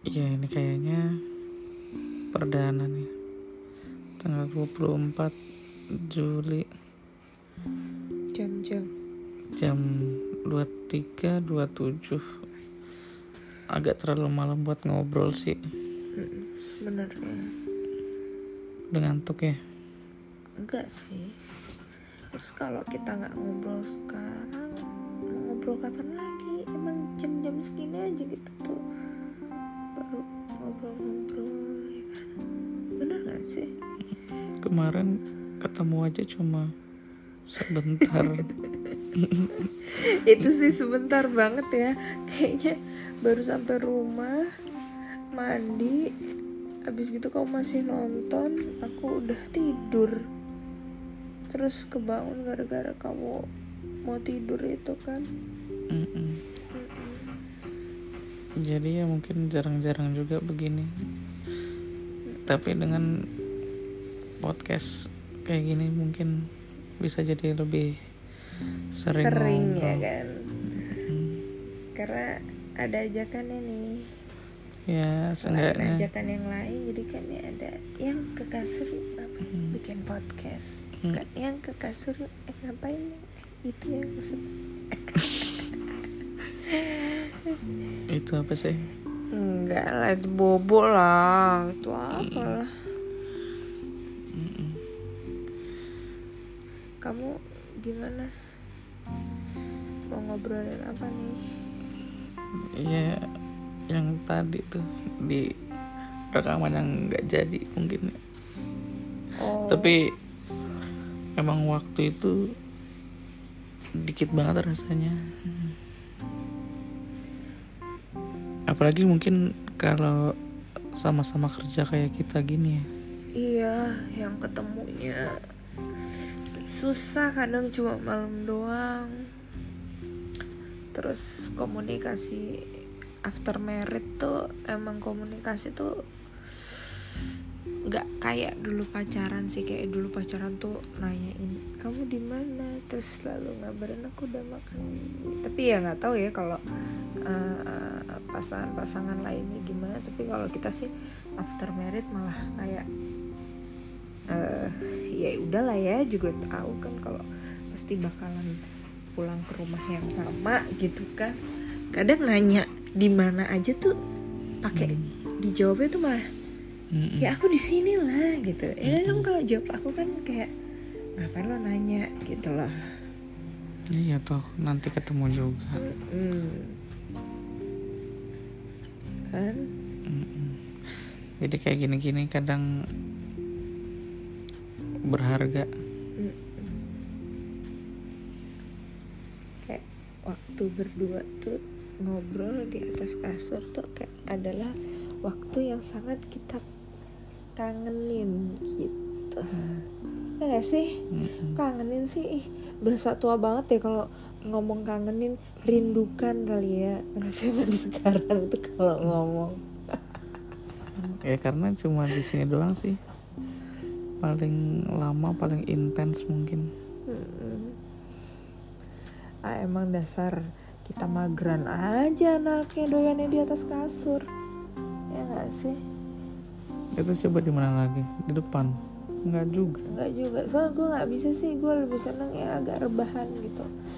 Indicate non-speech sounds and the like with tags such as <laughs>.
Ya ini kayaknya perdana nih Tanggal 24 Juli Jam-jam. jam 23.27 Agak terlalu malam buat ngobrol sih Mm-mm, Sebenarnya Udah ngantuk ya enggak sih. Terus kalau kita nggak ngobrol sekarang, mau ngobrol kapan lagi? Emang jam-jam segini aja gitu tuh. Ngobrol-ngobrol ya kan. Bener gak sih? Kemarin ketemu aja cuma sebentar <laughs> itu sih sebentar banget ya kayaknya baru sampai rumah mandi habis gitu kamu masih nonton aku udah tidur terus kebangun gara-gara kamu mau tidur itu kan. Jadi ya mungkin jarang-jarang juga begini. Tapi dengan podcast kayak gini mungkin bisa jadi lebih sering, sering ya kan? Mm. karena ada ajakannya nih Ya selain seenggaknya. ajakan yang lain jadi kan ya ada yang ke kasur ngapain Hmm. bikin podcast. Hmm. Yang ke kasur eh ngapain eh, itu ya maksud <laughs> Itu apa sih? enggak lah itu bobo lah. Itu apa lah? Kamu gimana? Mau ngobrolin apa nih? Ya yang tadi tuh di rekaman yang nggak jadi mungkin. Ya. oh. Tapi emang waktu itu dikit banget rasanya. Apalagi mungkin kalau sama-sama kerja kayak kita gini ya. iya yang ketemunya susah kadang cuma malam doang terus komunikasi after merit tuh emang komunikasi tuh nggak kayak dulu pacaran sih kayak dulu pacaran tuh nanyain kamu di mana? Terus selalu ngabarin aku udah makan. Tapi ya nggak tahu ya kalau eh, pasangan-pasangan lainnya gimana. Tapi kalau kita sih after merit malah kayak eh ya udahlah ya juga tahu kan kalau pasti bakalan pulang ke rumah yang sama gitu kan. Kadang nanya di mana aja tuh pakai dijawabnya tuh malah Ya aku di sini lah gitu ya kan kalau jawab aku kan kayak ngapain lo nanya gitu loh Iya toh nanti ketemu juga. Hmm. kan Mm-mm. Jadi kayak gini-gini kadang berharga. Mm. kayak waktu berdua tuh ngobrol di atas kasur tuh kayak adalah waktu yang sangat kita kangenin gitu ya gak sih Mm-mm. kangenin sih ih berasa tua banget ya kalau ngomong kangenin rindukan kali ya zaman <laughs> sekarang tuh kalau ngomong <laughs> Ya karena cuma di sini doang sih. Paling lama, paling intens mungkin. Mm-mm. ah emang dasar kita mageran aja anaknya doyannya di atas kasur ya gak sih Itu coba di mana lagi? Di depan. Enggak juga. Enggak juga soalnya gue nggak bisa sih gue lebih seneng ya agak rebahan gitu